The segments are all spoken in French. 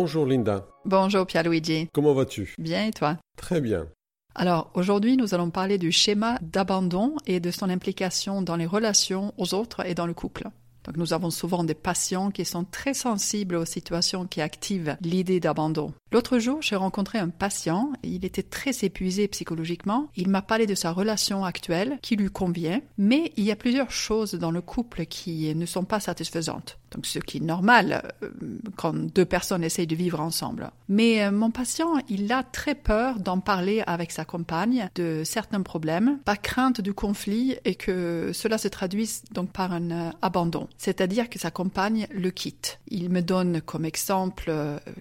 Bonjour Linda. Bonjour Pierluigi. Comment vas-tu? Bien et toi? Très bien. Alors aujourd'hui, nous allons parler du schéma d'abandon et de son implication dans les relations aux autres et dans le couple. Donc nous avons souvent des patients qui sont très sensibles aux situations qui activent l'idée d'abandon. L'autre jour, j'ai rencontré un patient, il était très épuisé psychologiquement, il m'a parlé de sa relation actuelle qui lui convient, mais il y a plusieurs choses dans le couple qui ne sont pas satisfaisantes. Donc ce qui est normal euh, quand deux personnes essayent de vivre ensemble. Mais euh, mon patient, il a très peur d'en parler avec sa compagne de certains problèmes, par crainte du conflit et que cela se traduise donc par un euh, abandon, c'est-à-dire que sa compagne le quitte. Il me donne comme exemple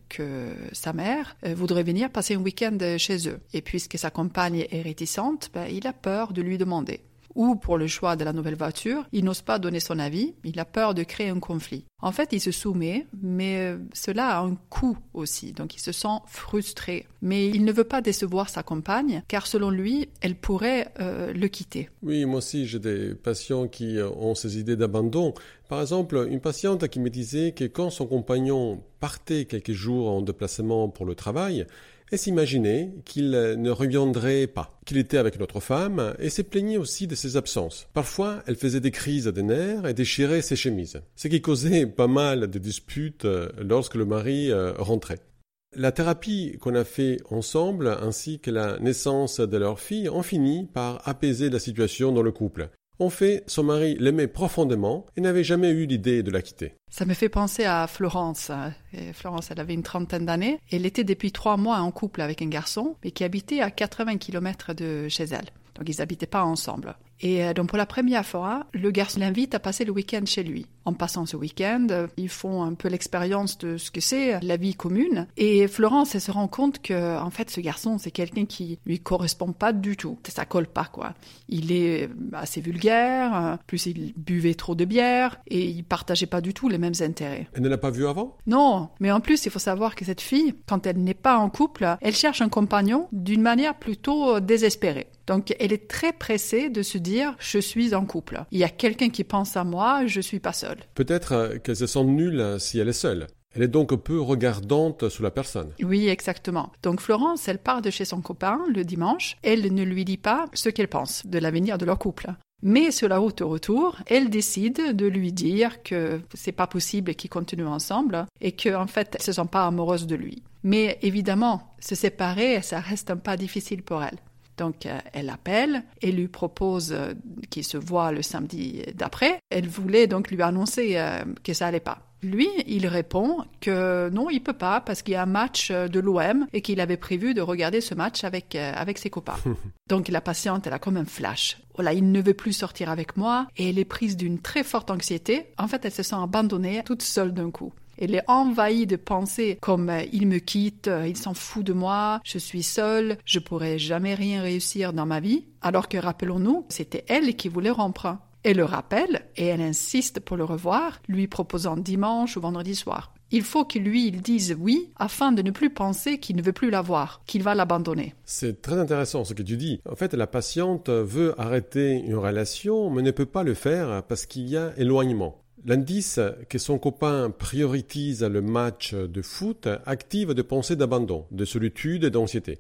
que sa mère voudrait venir passer un week-end chez eux. Et puisque sa compagne est réticente, ben, il a peur de lui demander ou pour le choix de la nouvelle voiture, il n'ose pas donner son avis, il a peur de créer un conflit. En fait, il se soumet, mais euh, cela a un coût aussi, donc il se sent frustré. Mais il ne veut pas décevoir sa compagne, car selon lui, elle pourrait euh, le quitter. Oui, moi aussi, j'ai des patients qui euh, ont ces idées d'abandon. Par exemple, une patiente qui me disait que quand son compagnon partait quelques jours en déplacement pour le travail, elle s'imaginait qu'il ne reviendrait pas, qu'il était avec une autre femme, et se plaignait aussi de ses absences. Parfois, elle faisait des crises de nerfs et déchirait ses chemises, ce qui causait pas mal de disputes euh, lorsque le mari euh, rentrait. La thérapie qu'on a fait ensemble, ainsi que la naissance de leur fille, ont fini par apaiser la situation dans le couple. En fait, son mari l'aimait profondément et n'avait jamais eu l'idée de la quitter. Ça me fait penser à Florence. Florence, elle avait une trentaine d'années. Elle était depuis trois mois en couple avec un garçon, mais qui habitait à 80 km de chez elle. Donc ils n'habitaient pas ensemble. Et euh, donc pour la première fois, le garçon l'invite à passer le week-end chez lui. En passant ce week-end, ils font un peu l'expérience de ce que c'est la vie commune. Et Florence, elle se rend compte que en fait ce garçon, c'est quelqu'un qui lui correspond pas du tout. Ça colle pas quoi. Il est assez vulgaire, plus il buvait trop de bière et il partageait pas du tout les mêmes intérêts. Elle ne l'a pas vu avant? Non, mais en plus il faut savoir que cette fille, quand elle n'est pas en couple, elle cherche un compagnon d'une manière plutôt désespérée. Donc elle est très pressée de se dire je suis en couple. Il y a quelqu'un qui pense à moi, je suis pas seule. Peut-être euh, qu'elle se sent nulle euh, si elle est seule. Elle est donc peu regardante sur la personne. Oui, exactement. Donc Florence, elle part de chez son copain le dimanche. Elle ne lui dit pas ce qu'elle pense de l'avenir de leur couple. Mais sur la route au retour, elle décide de lui dire que c'est pas possible qu'ils continuent ensemble et qu'en en fait, elle se sent pas amoureuse de lui. Mais évidemment, se séparer, ça reste un pas difficile pour elle. Donc euh, elle appelle et lui propose euh, qu'il se voit le samedi d'après. Elle voulait donc lui annoncer euh, que ça allait pas. Lui, il répond que non, il peut pas parce qu'il y a un match de l'OM et qu'il avait prévu de regarder ce match avec avec ses copains. Donc la patiente, elle a comme un flash. Voilà, il ne veut plus sortir avec moi et elle est prise d'une très forte anxiété. En fait, elle se sent abandonnée toute seule d'un coup. Elle est envahie de pensées comme euh, il me quitte, euh, il s'en fout de moi, je suis seule, je pourrai jamais rien réussir dans ma vie. Alors que rappelons-nous, c'était elle qui voulait rompre. Elle le rappelle et elle insiste pour le revoir, lui proposant dimanche ou vendredi soir. Il faut que lui, il dise oui afin de ne plus penser qu'il ne veut plus la voir, qu'il va l'abandonner. C'est très intéressant ce que tu dis. En fait, la patiente veut arrêter une relation, mais ne peut pas le faire parce qu'il y a éloignement. L'indice que son copain prioritise le match de foot active des pensées d'abandon, de solitude et d'anxiété.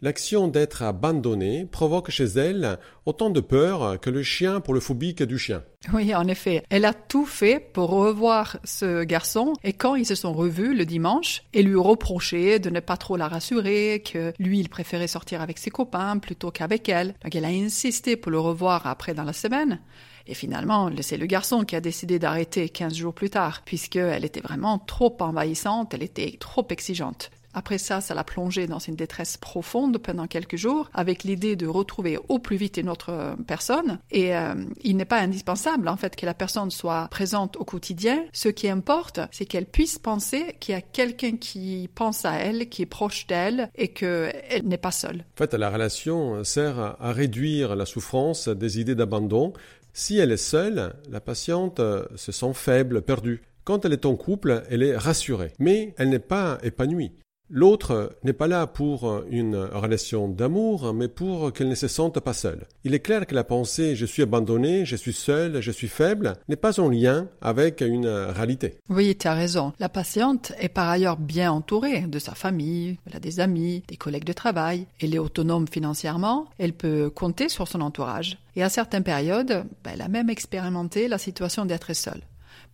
L'action d'être abandonnée provoque chez elle autant de peur que le chien pour le phobique du chien. Oui, en effet. Elle a tout fait pour revoir ce garçon et quand ils se sont revus le dimanche, elle lui reprochait de ne pas trop la rassurer, que lui, il préférait sortir avec ses copains plutôt qu'avec elle. Donc elle a insisté pour le revoir après dans la semaine. Et finalement, c'est le garçon qui a décidé d'arrêter 15 jours plus tard, puisqu'elle était vraiment trop envahissante, elle était trop exigeante. Après ça, ça l'a plongé dans une détresse profonde pendant quelques jours, avec l'idée de retrouver au plus vite une autre euh, personne. Et euh, il n'est pas indispensable, en fait, que la personne soit présente au quotidien. Ce qui importe, c'est qu'elle puisse penser qu'il y a quelqu'un qui pense à elle, qui est proche d'elle, et qu'elle n'est pas seule. En fait, la relation sert à réduire la souffrance des idées d'abandon. Si elle est seule, la patiente euh, se sent faible, perdue. Quand elle est en couple, elle est rassurée, mais elle n'est pas épanouie. L'autre n'est pas là pour une relation d'amour, mais pour qu'elle ne se sente pas seule. Il est clair que la pensée je suis abandonné, je suis seul, je suis faible n'est pas en lien avec une réalité. Oui, tu as raison. La patiente est par ailleurs bien entourée de sa famille, elle a des amis, des collègues de travail. Elle est autonome financièrement, elle peut compter sur son entourage. Et à certaines périodes, ben, elle a même expérimenté la situation d'être seule.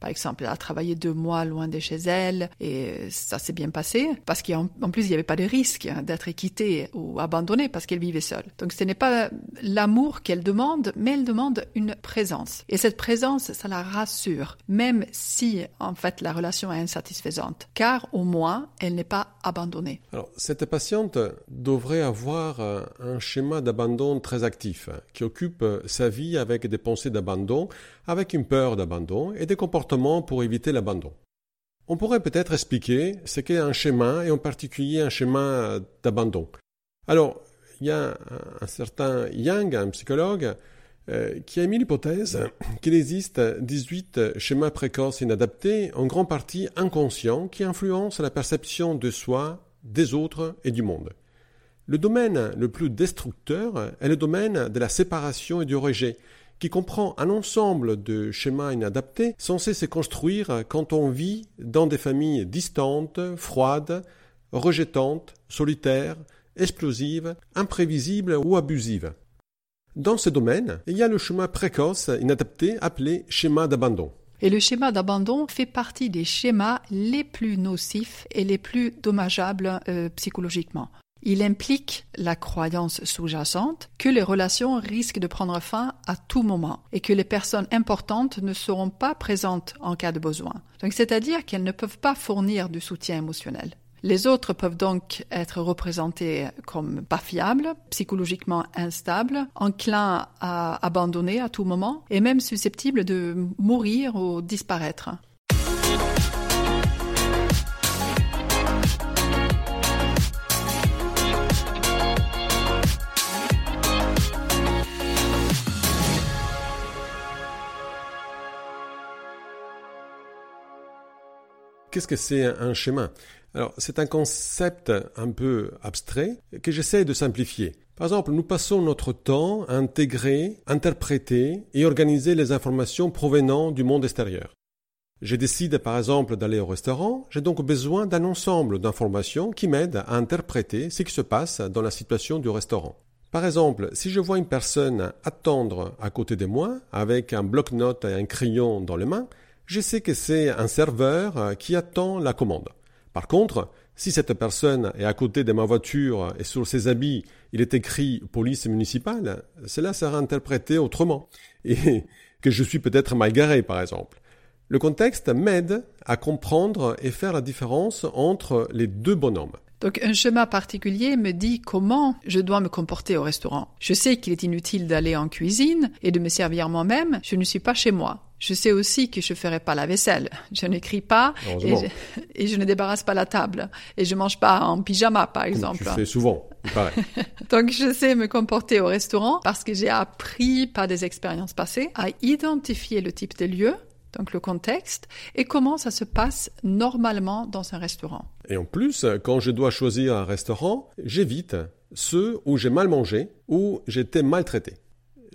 Par exemple, elle a travaillé deux mois loin de chez elle et ça s'est bien passé parce qu'en plus, il n'y avait pas de risque d'être quittée ou abandonnée parce qu'elle vivait seule. Donc ce n'est pas l'amour qu'elle demande, mais elle demande une présence. Et cette présence, ça la rassure, même si en fait la relation est insatisfaisante, car au moins elle n'est pas abandonnée. Alors cette patiente devrait avoir un schéma d'abandon très actif qui occupe sa vie avec des pensées d'abandon, avec une peur d'abandon et des comportements pour éviter l'abandon. On pourrait peut-être expliquer ce qu'est un schéma et en particulier un schéma d'abandon. Alors, il y a un certain Yang, un psychologue, euh, qui a mis l'hypothèse qu'il existe 18 schémas précoces inadaptés, en grande partie inconscients, qui influencent la perception de soi, des autres et du monde. Le domaine le plus destructeur est le domaine de la séparation et du rejet, qui comprend un ensemble de schémas inadaptés censés se construire quand on vit dans des familles distantes, froides, rejetantes, solitaires, explosives, imprévisibles ou abusives. Dans ce domaine, il y a le schéma précoce inadapté appelé schéma d'abandon. Et le schéma d'abandon fait partie des schémas les plus nocifs et les plus dommageables euh, psychologiquement. Il implique la croyance sous-jacente que les relations risquent de prendre fin à tout moment et que les personnes importantes ne seront pas présentes en cas de besoin. Donc, c'est-à-dire qu'elles ne peuvent pas fournir du soutien émotionnel. Les autres peuvent donc être représentés comme pas fiables, psychologiquement instables, enclins à abandonner à tout moment et même susceptibles de mourir ou disparaître. Qu'est-ce que c'est un schéma? Alors, c'est un concept un peu abstrait que j'essaie de simplifier. Par exemple, nous passons notre temps à intégrer, interpréter et organiser les informations provenant du monde extérieur. Je décide par exemple d'aller au restaurant, j'ai donc besoin d'un ensemble d'informations qui m'aident à interpréter ce qui se passe dans la situation du restaurant. Par exemple, si je vois une personne attendre à côté de moi avec un bloc-notes et un crayon dans les mains, je sais que c'est un serveur euh, qui attend la commande. Par contre, si cette personne est à côté de ma voiture et sur ses habits, il est écrit police municipale, cela sera interprété autrement. Et que je suis peut-être mal garé, par exemple. Le contexte m'aide à comprendre et faire la différence entre les deux bonhommes. Donc un schéma particulier me dit comment je dois me comporter au restaurant. Je sais qu'il est inutile d'aller en cuisine et de me servir moi-même, je ne suis pas chez moi. Je sais aussi que je ferai pas la vaisselle. Je n'écris pas et je, ne débarrasse pas la table. Et je mange pas en pyjama, par exemple. Tu fais souvent, pareil. Donc, je sais me comporter au restaurant parce que j'ai appris par des expériences passées à identifier le type de lieu, donc le contexte, et comment ça se passe normalement dans un restaurant. Et en plus, quand je dois choisir un restaurant, j'évite ceux où j'ai mal mangé, ou j'étais maltraité.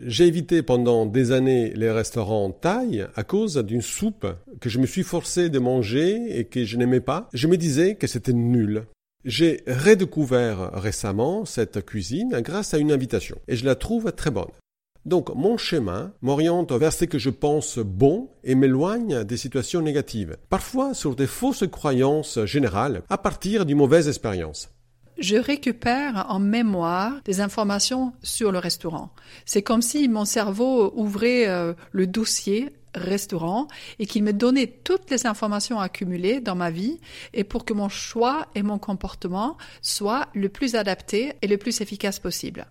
J'ai évité pendant des années les restaurants thaï à cause d'une soupe que je me suis forcé de manger et que je n'aimais pas. Je me disais que c'était nul. J'ai redécouvert récemment cette cuisine grâce à une invitation et je la trouve très bonne. Donc mon schéma m'oriente vers ce que je pense bon et m'éloigne des situations négatives, parfois sur des fausses croyances générales à partir d'une mauvaise expérience je récupère en mémoire des informations sur le restaurant. C'est comme si mon cerveau ouvrait euh, le dossier restaurant et qu'il me donnait toutes les informations accumulées dans ma vie et pour que mon choix et mon comportement soient le plus adaptés et le plus efficace possible.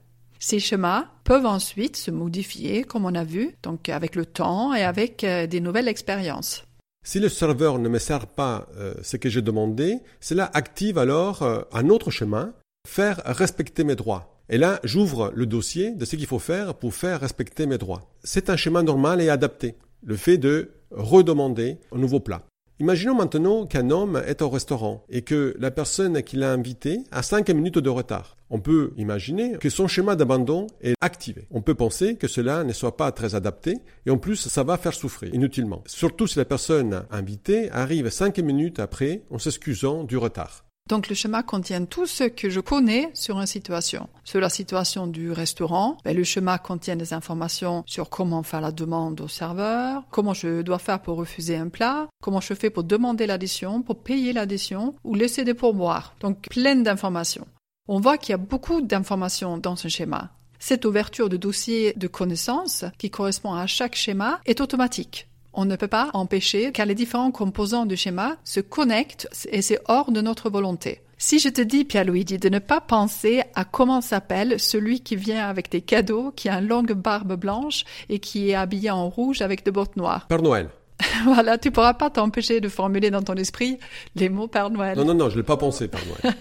Ces schémas peuvent ensuite se modifier, comme on a vu, donc avec le temps et avec euh, des nouvelles expériences. Si le serveur ne me sert pas euh, ce que j'ai demandé, cela active alors euh, un autre chemin, faire respecter mes droits. Et là, j'ouvre le dossier de ce qu'il faut faire pour faire respecter mes droits. C'est un schéma normal et adapté, le fait de redemander un nouveau plat. Imaginons maintenant qu'un homme est au restaurant et que la personne qui l'a invité a 5 minutes de retard. On peut imaginer que son schéma d'abandon est activé. On peut penser que cela ne soit pas très adapté et en plus ça va faire souffrir inutilement. Surtout si la personne invitée arrive 5 minutes après en s'excusant du retard. Donc le schéma contient tout ce que je connais sur une situation. Sur la situation du restaurant, ben, le schéma contient des informations sur comment faire la demande au serveur, comment je dois faire pour refuser un plat, comment je fais pour demander l'addition, pour payer l'addition ou laisser des pourboires. Donc plein d'informations. On voit qu'il y a beaucoup d'informations dans ce schéma. Cette ouverture de dossier de connaissances qui correspond à chaque schéma est automatique on ne peut pas empêcher que les différents composants du schéma se connectent et c'est hors de notre volonté. Si je te dis, Pierre-Luigi, de ne pas penser à comment s'appelle celui qui vient avec des cadeaux, qui a une longue barbe blanche et qui est habillé en rouge avec des bottes noires. Père Noël. voilà, tu pourras pas t'empêcher de formuler dans ton esprit les mots Père Noël. Non, non, non, je l'ai pas pensé, Père Noël.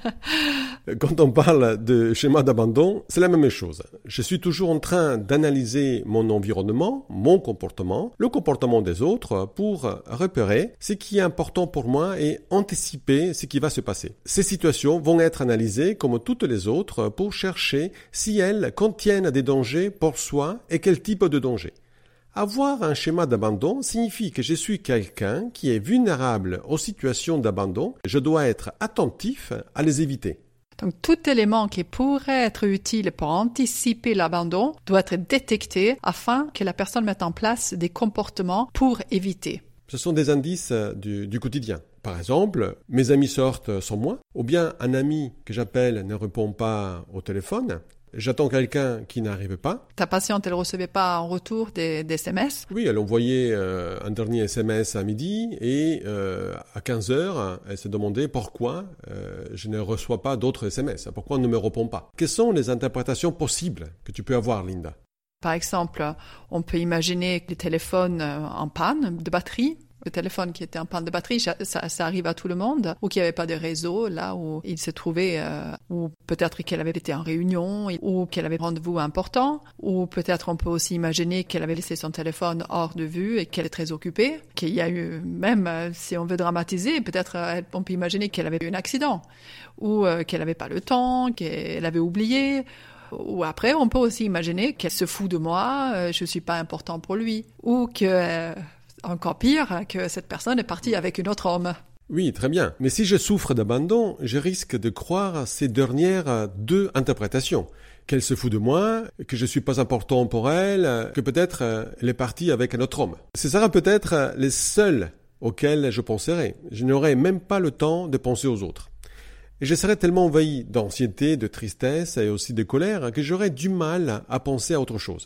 Quand on parle de schéma d'abandon, c'est la même chose. Je suis toujours en train d'analyser mon environnement, mon comportement, le comportement des autres pour repérer ce qui est important pour moi et anticiper ce qui va se passer. Ces situations vont être analysées comme toutes les autres pour chercher si elles contiennent des dangers pour soi et quel type de danger. Avoir un schéma d'abandon signifie que je suis quelqu'un qui est vulnérable aux situations d'abandon. Je dois être attentif à les éviter. Donc tout élément qui pourrait être utile pour anticiper l'abandon doit être détecté afin que la personne mette en place des comportements pour éviter. Ce sont des indices euh, du, du quotidien. Par exemple, mes amis sortent sans moi, ou bien un ami que j'appelle ne répond pas au téléphone, J'attends quelqu'un qui n'arrive pas. Ta patiente, elle recevait pas en retour des, SMS? Oui, elle envoyait euh, un dernier SMS à midi et euh, à 15 heures, elle s'est demandé pourquoi euh, je ne reçois pas d'autres SMS, pourquoi on ne me répond pas. Quelles sont les interprétations possibles que tu peux avoir, Linda? Par exemple, on peut imaginer les téléphones en panne de batterie le téléphone qui était en panne de batterie, ça, arrive à tout le monde, ou qu'il n'y avait pas de réseau là où il se trouvait, euh, ou peut-être qu'elle avait été en réunion, ou qu'elle avait rendez-vous important, ou peut-être on peut aussi imaginer qu'elle avait laissé son téléphone hors de vue et qu'elle est très occupée, qu'il y a eu, même euh, si on veut dramatiser, peut-être euh, on peut imaginer qu'elle avait eu un accident, ou qu'elle n'avait pas le temps, qu'elle avait oublié, ou après, on peut aussi imaginer qu'elle se fout de moi, je suis pas important pour lui, ou que encore pire que cette personne est partie avec une autre homme. Oui, très bien. Mais si je souffre d'abandon, je risque de croire ces dernières deux interprétations. Qu'elle se fout de moi, que je suis pas important pour elle, que peut-être euh, elle est partie avec un autre homme. Ce sera peut-être les seuls auxquels je penserai. Je n'aurai même pas le temps de penser aux autres. Et je serai tellement envahi d'anxiété, de tristesse et aussi de colère que j'aurai du mal à penser à autre chose.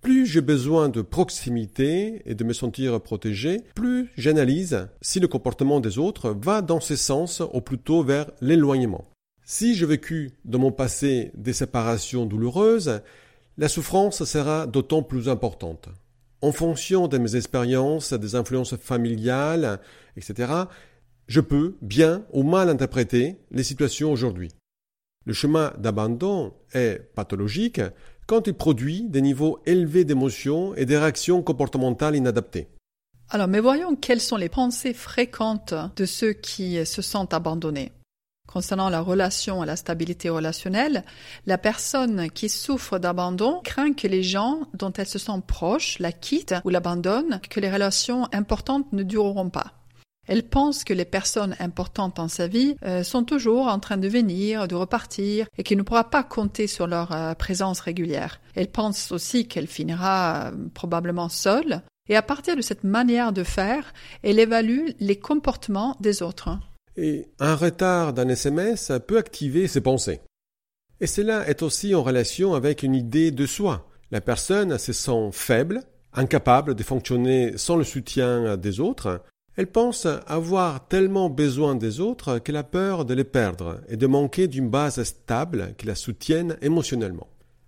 Plus j'ai besoin de proximité et de me sentir protégé, plus j'analyse si le comportement des autres va dans ce sens ou plutôt vers l'éloignement. Si j'ai vécu dans mon passé des séparations douloureuses, la souffrance sera d'autant plus importante. En fonction de mes expériences, des influences familiales, etc., je peux bien ou mal interpréter les situations aujourd'hui. Le chemin d'abandon est pathologique quand il produit des niveaux élevés d'émotions et des réactions comportementales inadaptées. Alors, mais voyons quelles sont les pensées fréquentes de ceux qui se sentent abandonnés. Concernant la relation et la stabilité relationnelle, la personne qui souffre d'abandon craint que les gens dont elle se sent proche la quittent ou l'abandonnent, que les relations importantes ne dureront pas. Elle pense que les personnes importantes dans sa vie euh, sont toujours en train de venir, de repartir, et qu'elle ne pourra pas compter sur leur euh, présence régulière. Elle pense aussi qu'elle finira euh, probablement seule, et à partir de cette manière de faire, elle évalue les comportements des autres. Et un retard d'un SMS peut activer ses pensées. Et cela est aussi en relation avec une idée de soi. La personne se sent faible, incapable de fonctionner sans le soutien des autres, elle pense avoir tellement besoin des autres qu'elle a peur de les perdre et de manquer d'une base stable qui la soutienne émotionnellement.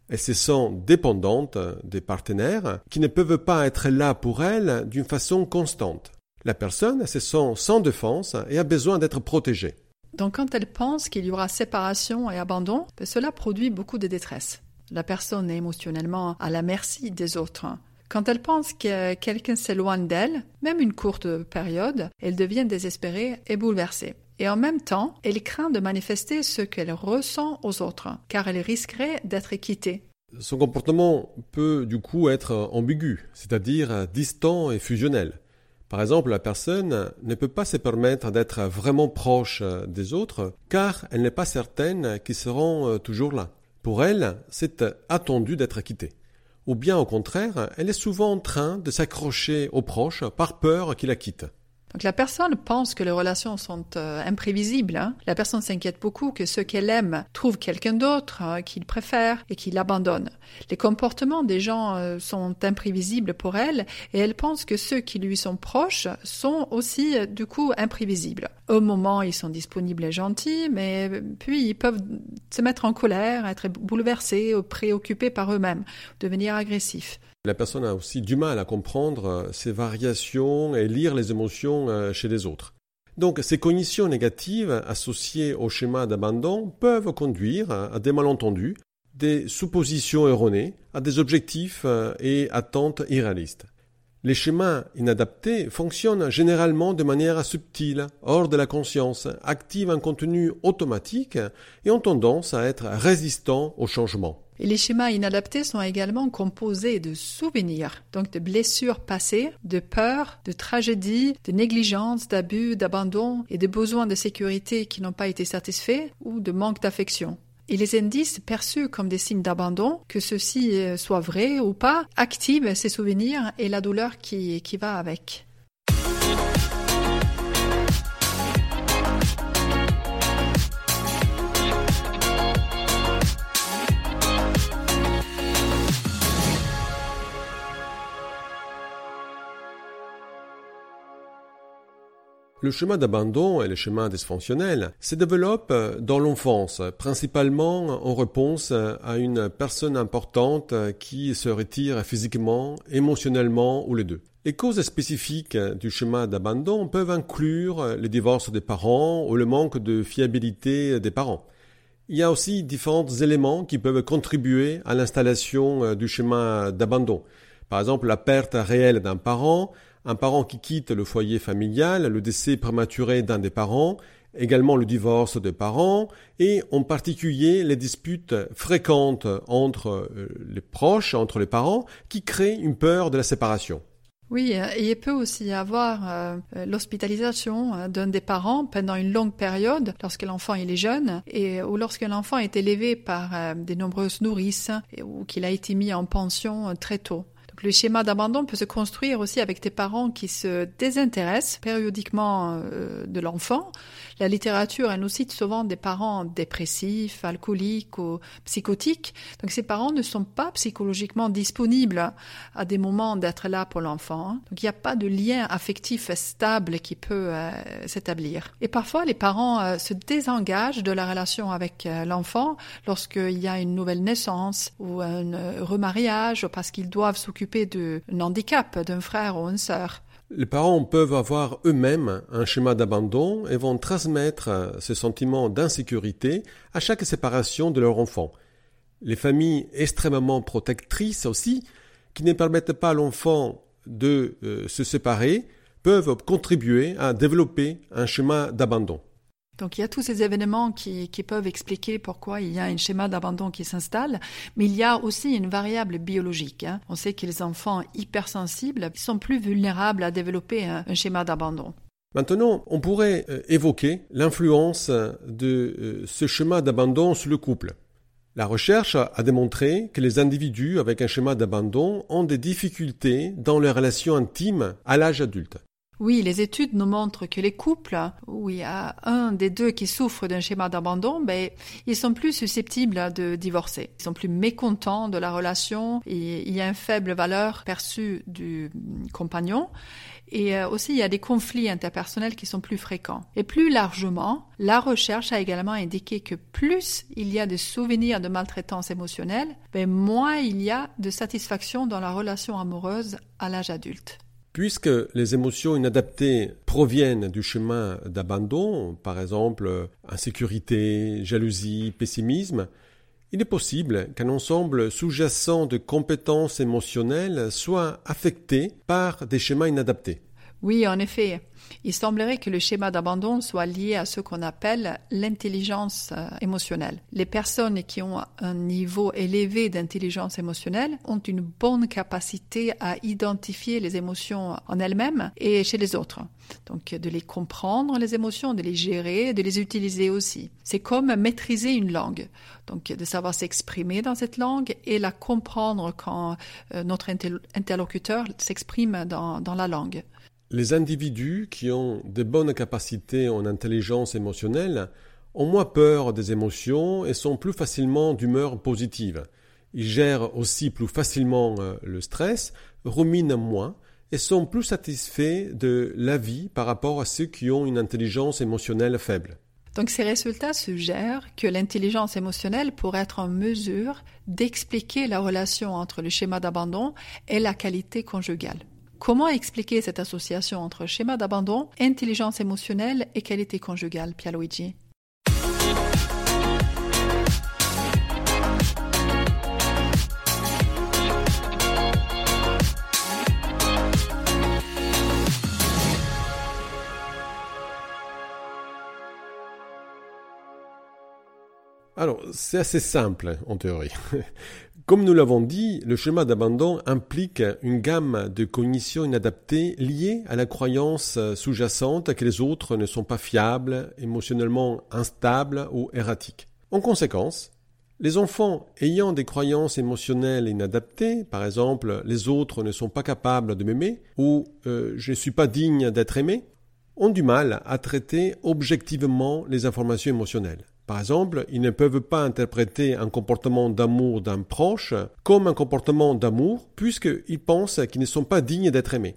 Elle se sent dépendante des partenaires qui ne peuvent pas être là pour elle d'une façon constante. La personne se sent sans défense et a besoin d'être protégée. Donc quand elle pense qu'il y aura séparation et abandon, ben, cela produit beaucoup de détresse. La personne est émotionnellement à la merci des autres Quand elle pense que quelqu'un s'éloigne d'elle, même une courte période, elle devient désespérée et bouleversée. Et en même temps, elle craint de manifester ce qu'elle ressent aux autres, car elle risquerait d'être quittée. Son comportement peut du coup être ambigu, c'est-à-dire distant et fusionnel. Par exemple, la personne ne peut pas se permettre d'être vraiment proche des autres car elle n'est pas certaine qu'ils seront toujours là. Pour elle, c'est attendu d'être quittée. Ou bien au contraire, elle est souvent en train de s'accrocher aux proches par peur qu'ils la quittent. Donc la personne pense que les relations sont euh, imprévisibles. Hein. La personne s'inquiète beaucoup que ceux qu'elle aime trouvent quelqu'un d'autre hein, qu'il préfère et qu'il abandonne. Les comportements des gens euh, sont imprévisibles pour elle et elle pense que ceux qui lui sont proches sont aussi euh, du coup imprévisibles. Au moment, ils sont disponibles et gentils, mais puis ils peuvent se mettre en colère, être bouleversés ou préoccupés par eux-mêmes, devenir agressifs. La personne a aussi du mal à comprendre euh, ces variations et lire les émotions euh, chez les autres. Donc ces cognitions négatives associées au schéma d'abandon peuvent conduire à des malentendus, des suppositions erronées, à des objectifs euh, et attentes irréalistes. Les schémas inadaptés fonctionnent généralement de manière subtile, hors de la conscience, activent un contenu automatique et ont tendance à être résistants au changement. Et les schémas inadaptés sont également composés de souvenirs, donc de blessures passées, de peurs, de tragédies, de négligence, d'abus, d'abandon et de besoins de sécurité qui n'ont pas été satisfaits ou de manque d'affection. Et les indices perçus comme des signes d'abandon, que ceux-ci euh, soient vrais ou pas, activent ces souvenirs et la douleur qui, qui va avec. Le chemin d'abandon et le chemin dysfonctionnel se développent dans l'enfance, principalement en réponse à une personne importante qui se retire physiquement, émotionnellement ou les deux. Les causes spécifiques du chemin d'abandon peuvent inclure le divorce des parents ou le manque de fiabilité des parents. Il y a aussi différents éléments qui peuvent contribuer à l'installation du chemin d'abandon. Par exemple, la perte réelle d'un parent, un parent qui quitte le foyer familial, le décès prématuré d'un des parents, également le divorce des parents, et en particulier les disputes fréquentes entre euh, les proches, entre les parents, qui créent une peur de la séparation. Oui, et il peut aussi y avoir euh, l'hospitalisation euh, d'un des parents pendant une longue période, lorsque l'enfant est jeune, et, ou lorsque l'enfant est élevé par des nombreuses nourrices, ou qu'il a été mis en pension très tôt le schéma d'abandon peut se construire aussi avec des parents qui se désintéressent périodiquement euh, de l'enfant. La littérature, elle nous cite souvent des parents dépressifs, alcooliques ou psychotiques. Donc ces parents ne sont pas psychologiquement disponibles à des moments d'être là pour l'enfant. Donc il n'y a pas de lien affectif stable qui peut euh, s'établir. Et parfois, les parents euh, se désengagent de la relation avec l'enfant lorsqu'il y a une nouvelle naissance ou un remariage parce qu'ils doivent s'occuper d'un handicap d'un frère ou une sœur. Les parents peuvent avoir eux-mêmes un schéma d'abandon et vont transmettre ce sentiment d'insécurité à chaque séparation de leur enfant. Les familles extrêmement protectrices aussi, qui ne permettent pas à l'enfant de euh, se séparer, peuvent contribuer à développer un schéma d'abandon. Donc il y a tous ces événements qui, peuvent expliquer pourquoi il y a un schéma d'abandon qui s'installe, mais il y a aussi une variable biologique. Hein. On sait que les enfants hypersensibles sont plus vulnérables à développer un, schéma d'abandon. Maintenant, on pourrait euh, évoquer l'influence de euh, ce schéma d'abandon sur le couple. La recherche a démontré que les individus avec un schéma d'abandon ont des difficultés dans les relations intimes à l'âge adulte. Oui, les études nous montrent que les couples où il y a un des deux qui souffre d'un schéma d'abandon, ben, ils sont plus susceptibles de divorcer. Ils sont plus mécontents de la relation et il y a une faible valeur perçue du compagnon. Et euh, aussi, il y a des conflits interpersonnels qui sont plus fréquents. Et plus largement, la recherche a également indiqué que plus il y a de souvenirs de maltraitance émotionnelle, ben moins il y a de satisfaction dans la relation amoureuse à l'âge adulte. Puisque les émotions inadaptées proviennent du chemin d'abandon, par exemple insécurité, jalousie, pessimisme, Il est possible qu'un ensemble sous-jacent de compétences émotionnelles soit affecté par des schémas inadaptés. Oui, en effet. Il semblerait que le schéma d'abandon soit lié à ce qu'on appelle l'intelligence euh, émotionnelle. Les personnes qui ont un niveau élevé d'intelligence émotionnelle ont une bonne capacité à identifier les émotions en elles-mêmes et chez les autres. Donc de les comprendre, les émotions, de les gérer, de les utiliser aussi. C'est comme maîtriser une langue. Donc de savoir s'exprimer dans cette langue et la comprendre quand euh, notre interlocuteur s'exprime dans, dans la langue. Les individus qui ont de bonnes capacités en intelligence émotionnelle ont moins peur des émotions et sont plus facilement d'humeur positive. Ils gèrent aussi plus facilement euh, le stress, ruminent moins et sont plus satisfaits de la vie par rapport à ceux qui ont une intelligence émotionnelle faible. Donc ces résultats suggèrent que l'intelligence émotionnelle pourrait être en mesure d'expliquer la relation entre le schéma d'abandon et la qualité conjugale. Comment expliquer cette association entre schéma d'abandon, intelligence émotionnelle et qualité conjugale, Pierluigi? Alors, c'est assez simple en théorie. Comme nous l'avons dit, le schéma d'abandon implique une gamme de cognitions inadaptées liées à la croyance sous-jacente que les autres ne sont pas fiables, émotionnellement instables ou erratiques. En conséquence, les enfants ayant des croyances émotionnelles inadaptées, par exemple les autres ne sont pas capables de m'aimer ou euh, je ne suis pas digne d'être aimé, ont du mal à traiter objectivement les informations émotionnelles. Par exemple, ils ne peuvent pas interpréter un comportement d'amour d'un proche comme un comportement d'amour puisqu'ils pensent qu'ils ne sont pas dignes d'être aimés.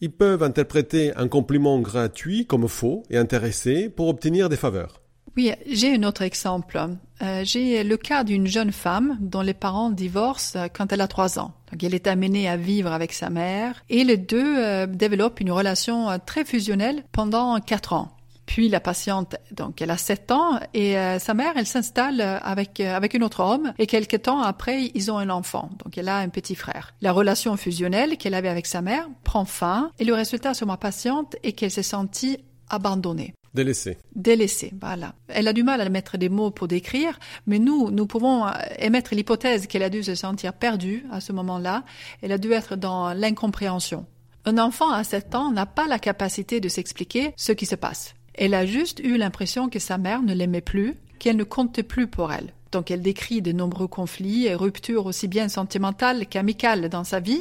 Ils peuvent interpréter un compliment gratuit comme faux et intéressé pour obtenir des faveurs. Oui, j'ai un autre exemple. Euh, j'ai le cas d'une jeune femme dont les parents divorcent quand elle a trois ans. elle est amenée à vivre avec sa mère et les deux euh, développent une relation euh, très fusionnelle pendant quatre ans. Puis la patiente, donc elle a 7 ans et euh, sa mère, elle s'installe avec euh, avec un autre homme et quelques temps après, ils ont un enfant. Donc elle a un petit frère. La relation fusionnelle qu'elle avait avec sa mère prend fin et le résultat sur ma patiente est qu'elle s'est sentie abandonnée. Délaissée. Délaissée, voilà. Elle a du mal à mettre des mots pour décrire, mais nous, nous pouvons euh, émettre l'hypothèse qu'elle a dû se sentir perdue à ce moment-là. Elle a dû être dans l'incompréhension. Un enfant à 7 ans n'a pas la capacité de s'expliquer ce qui se passe. Elle a juste eu l'impression que sa mère ne l'aimait plus, qu'elle ne comptait plus pour elle. Donc elle décrit de nombreux conflits et ruptures aussi bien sentimentales qu'amicales dans sa vie,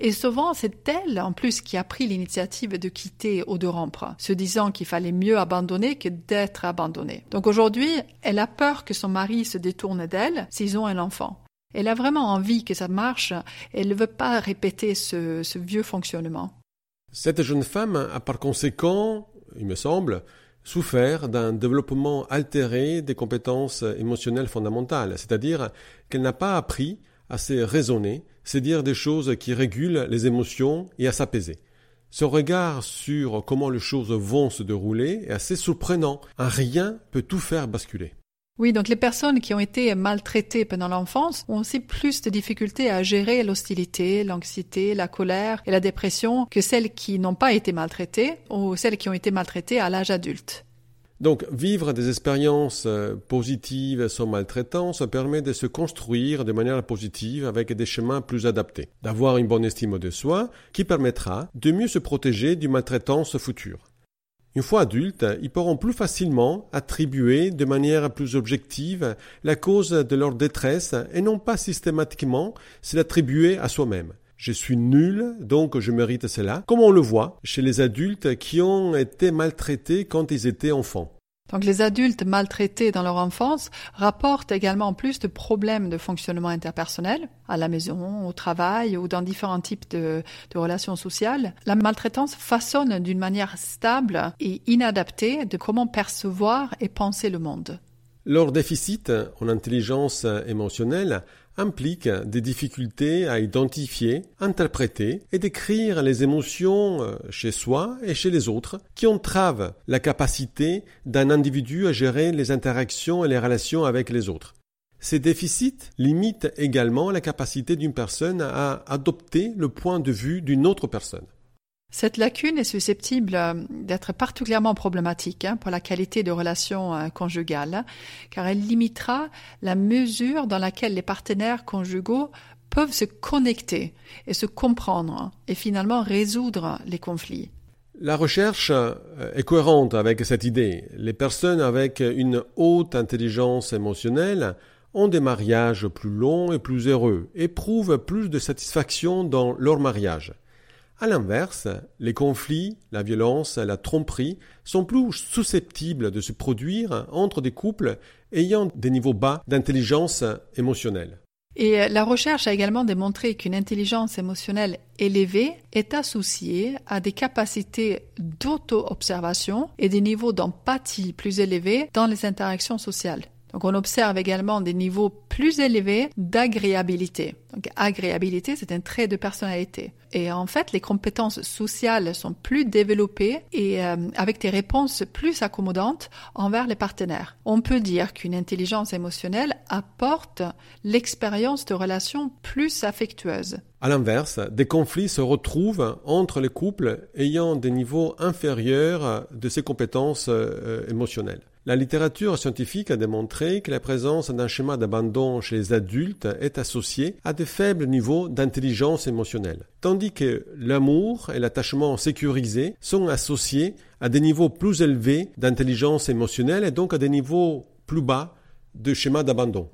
et souvent c'est elle en plus qui a pris l'initiative de quitter ou de rompre, se disant qu'il fallait mieux abandonner que d'être abandonnée. Donc aujourd'hui, elle a peur que son mari se détourne d'elle s'ils ont un enfant. Elle a vraiment envie que ça marche, elle ne veut pas répéter ce, ce vieux fonctionnement. Cette jeune femme a par conséquent il me semble, souffert d'un développement altéré des compétences émotionnelles fondamentales, c'est-à-dire qu'elle n'a pas appris à se raisonner, c'est dire des choses qui régulent les émotions et à s'apaiser. Ce regard sur comment les choses vont se dérouler est assez surprenant. Un rien peut tout faire basculer. Oui, donc les personnes qui ont été maltraitées pendant l'enfance ont aussi plus de difficultés à gérer l'hostilité, l'anxiété, la colère et la dépression que celles qui n'ont pas été maltraitées ou celles qui ont été maltraitées à l'âge adulte. Donc, vivre des expériences euh, positives sans maltraitance permet de se construire de manière positive avec des chemins plus adaptés, d'avoir une bonne estime de soi qui permettra de mieux se protéger du maltraitance future. Une fois adultes, ils pourront plus facilement attribuer de manière plus objective la cause de leur détresse et non pas systématiquement se l'attribuer à soi-même. Je suis nul, donc je mérite cela, comme on le voit chez les adultes qui ont été maltraités quand ils étaient enfants. Donc les adultes maltraités dans leur enfance rapportent également plus de problèmes de fonctionnement interpersonnel à la maison, au travail ou dans différents types de, de relations sociales. La maltraitance façonne d'une manière stable et inadaptée de comment percevoir et penser le monde. Leur déficit en intelligence émotionnelle implique des difficultés à identifier, interpréter et décrire les émotions euh, chez soi et chez les autres qui entravent la capacité d'un individu à gérer les interactions et les relations avec les autres. Ces déficits limitent également la capacité d'une personne à adopter le point de vue d'une autre personne. Cette lacune est susceptible euh, d'être particulièrement problématique hein, pour la qualité de relations euh, conjugales, car elle limitera la mesure dans laquelle les partenaires conjugaux peuvent se connecter et se comprendre et finalement résoudre les conflits. La recherche euh, est cohérente avec cette idée. Les personnes avec une haute intelligence émotionnelle ont des mariages plus longs et plus heureux, éprouvent plus de satisfaction dans leur mariage. À l'inverse, les conflits, la violence, la tromperie sont plus susceptibles de se produire entre des couples ayant des niveaux bas d'intelligence émotionnelle. Et la recherche a également démontré qu'une intelligence émotionnelle élevée est associée à des capacités d'auto-observation et des niveaux d'empathie plus élevés dans les interactions sociales. Donc on observe également des niveaux plus élevés d'agréabilité. Donc agréabilité, c'est un trait de personnalité. Et en fait, les compétences sociales sont plus développées et euh, avec des réponses plus accommodantes envers les partenaires. On peut dire qu'une intelligence émotionnelle apporte l'expérience de relations plus affectueuses. À l'inverse, des conflits se retrouvent entre les couples ayant des niveaux inférieurs de ces compétences euh, émotionnelles. La littérature scientifique a démontré que la présence d'un schéma d'abandon chez les adultes est associée à de faibles niveaux d'intelligence émotionnelle, tandis que l'amour et l'attachement sécurisé sont associés à des niveaux plus élevés d'intelligence émotionnelle et donc à des niveaux plus bas de schéma d'abandon.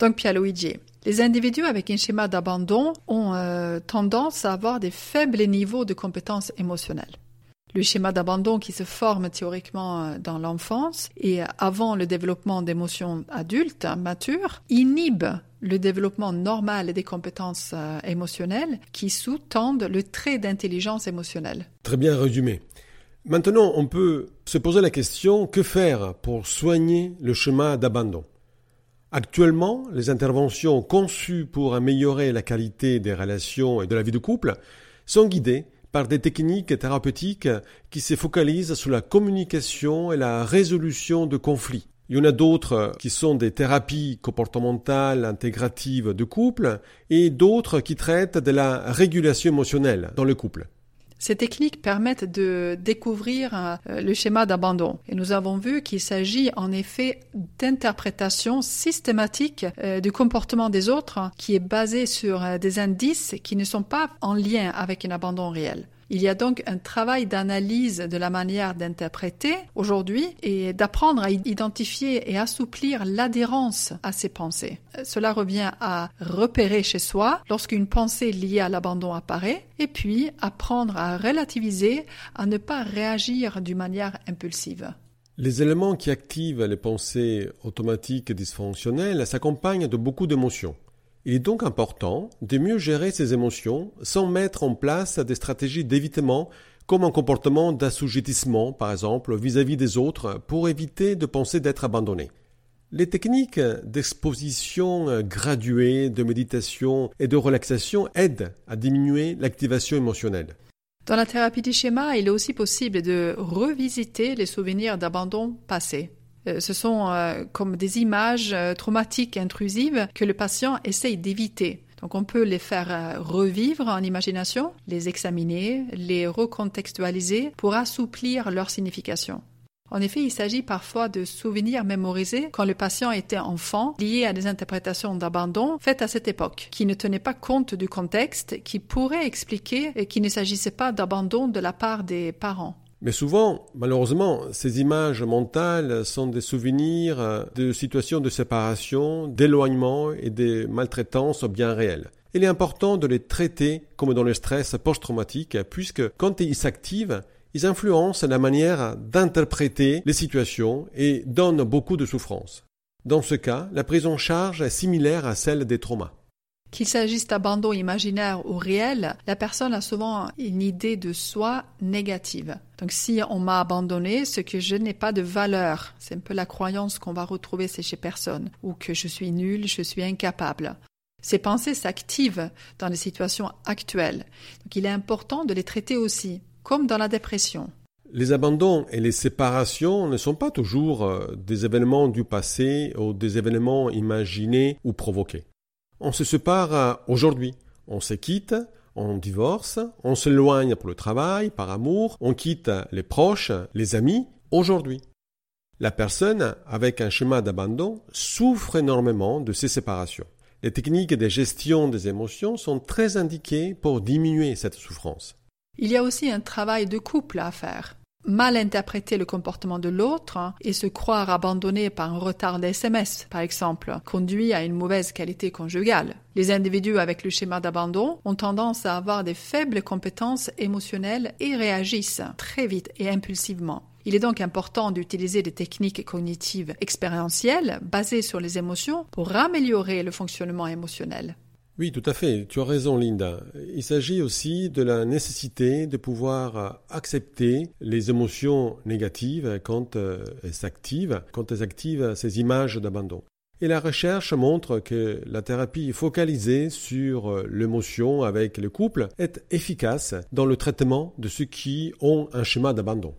Donc Luigi, les individus avec un schéma d'abandon ont euh, tendance à avoir des faibles niveaux de compétences émotionnelles le schéma d'abandon qui se forme théoriquement euh, dans l'enfance et avant le développement d'émotions adultes matures inhibe le développement normal des compétences euh, émotionnelles qui sous-tendent le trait d'intelligence émotionnelle. Très bien résumé. Maintenant, on peut se poser la question que faire pour soigner le schéma d'abandon? Actuellement, les interventions conçues pour améliorer la qualité des relations et de la vie de couple sont guidées par des techniques thérapeutiques qui se focalisent sur la communication et la résolution de conflits. Il y en a d'autres qui sont des thérapies comportementales intégratives de couple et d'autres qui traitent de la régulation émotionnelle dans le couple. Ces techniques permettent de découvrir euh, le schéma d'abandon. Et nous avons vu qu'il s'agit en effet d'interprétation systématique euh, du comportement des autres qui est basé sur euh, des indices qui ne sont pas en lien avec un abandon réel. Il y a donc un travail d'analyse de la manière d'interpréter aujourd'hui et d'apprendre à identifier et assouplir l'adhérence à ces pensées. Cela revient à repérer chez soi lorsqu'une pensée liée à l'abandon apparaît et puis apprendre à relativiser, à ne pas réagir d'une manière impulsive. Les éléments qui activent les pensées automatiques dysfonctionnelles s'accompagnent de beaucoup d'émotions. Il est donc important de mieux gérer ses émotions sans mettre en place des stratégies d'évitement comme un comportement d'assujettissement, par exemple, vis-à-vis des autres, pour éviter de penser d'être abandonné. Les techniques d'exposition graduée, de méditation et de relaxation aident à diminuer l'activation émotionnelle. Dans la thérapie du schéma, il est aussi possible de revisiter les souvenirs d'abandon passés. Euh, ce sont euh, comme des images euh, traumatiques intrusives que le patient essaye d'éviter. Donc on peut les faire revivre en imagination, les examiner, les recontextualiser pour assouplir leur signification. En effet, il s'agit parfois de souvenirs mémorisés quand le patient était enfant, liés à des interprétations d'abandon faites à cette époque, qui ne tenaient pas compte du contexte, qui pourraient expliquer qu'il ne s'agissait pas d'abandon de la part des parents. Mais souvent, malheureusement, ces images mentales sont des souvenirs euh, de situations de séparation, d'éloignement et de maltraitance bien réelles. Il est important de les traiter comme dans le stress post-traumatique, puisque quand ils s'activent, ils influencent la manière d'interpréter les situations et donnent beaucoup de souffrance. Dans ce cas, la prise en charge est similaire à celle des traumas. Qu'il s'agisse d'abandon imaginaire ou réel, la personne a souvent une idée de soi négative. Donc si on m'a abandonné, c'est que je n'ai pas de valeur. C'est un peu la croyance qu'on va retrouver chez personne. Ou que je suis nul, je suis incapable. Ces pensées s'activent dans les situations actuelles. Donc il est important de les traiter aussi, comme dans la dépression. Les abandons et les séparations ne sont pas toujours euh, des événements du passé ou des événements imaginés ou provoqués. On se sépare euh, aujourd'hui, on se quitte, on divorce, on s'éloigne pour le travail, par amour, on quitte les proches, les amis, aujourd'hui. La personne avec un schéma d'abandon souffre énormément de ces séparations. Les techniques de gestion des émotions sont très indiquées pour diminuer cette souffrance. Il y a aussi un travail de couple à faire. Mal interpréter le comportement de l'autre et se croire abandonné par un retard d'SMS, par exemple, conduit à une mauvaise qualité conjugale. Les individus avec le schéma d'abandon ont tendance à avoir des faibles compétences émotionnelles et réagissent très vite et impulsivement. Il est donc important d'utiliser des techniques cognitives expérientielles basées sur les émotions pour améliorer le fonctionnement émotionnel. Oui, tout à fait. Tu as raison, Linda. Il s'agit aussi de la nécessité de pouvoir accepter les émotions négatives quand euh, elles s'activent, quand elles activent ces images d'abandon. Et la recherche montre que la thérapie focalisée sur euh, l'émotion avec le couple est efficace dans le traitement de ceux qui ont un schéma d'abandon.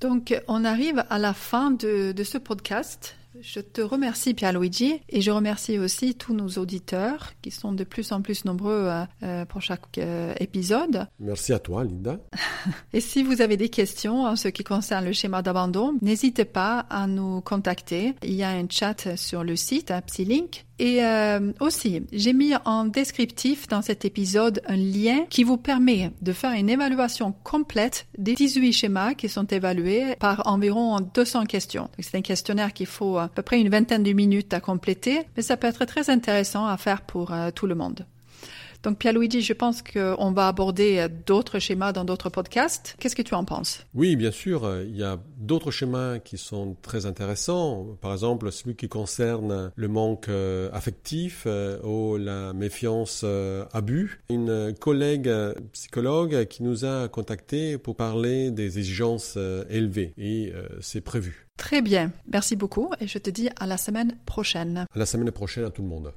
Donc, on arrive à la fin de, de ce podcast. Je te remercie Pierre-Luigi et je remercie aussi tous nos auditeurs qui sont de plus en plus nombreux euh, euh, pour chaque euh, épisode. Merci à toi Linda. et si vous avez des questions en ce qui concerne le schéma d'abandon, n'hésitez pas à nous contacter. Il y a un chat sur le site Psylink et euh, aussi, j'ai mis en descriptif dans cet épisode un lien qui vous permet de faire une évaluation complète des 18 schémas qui sont évalués par environ 200 questions. C'est un questionnaire qu'il faut à peu près une vingtaine de minutes à compléter, mais ça peut être très intéressant à faire pour euh, tout le monde. Donc Pierre-Luigi, je pense qu'on va aborder euh, d'autres schémas dans d'autres podcasts. Qu'est-ce que tu en penses? Oui, bien sûr. Euh, il y a d'autres schémas qui sont très intéressants. Par exemple, celui qui concerne le manque euh, affectif ou la méfiance abus. Une collègue psychologue qui nous a contactés pour parler des exigences élevées et c'est prévu. Très bien. Merci beaucoup et je te dis à la semaine prochaine. À la semaine prochaine à tout le monde.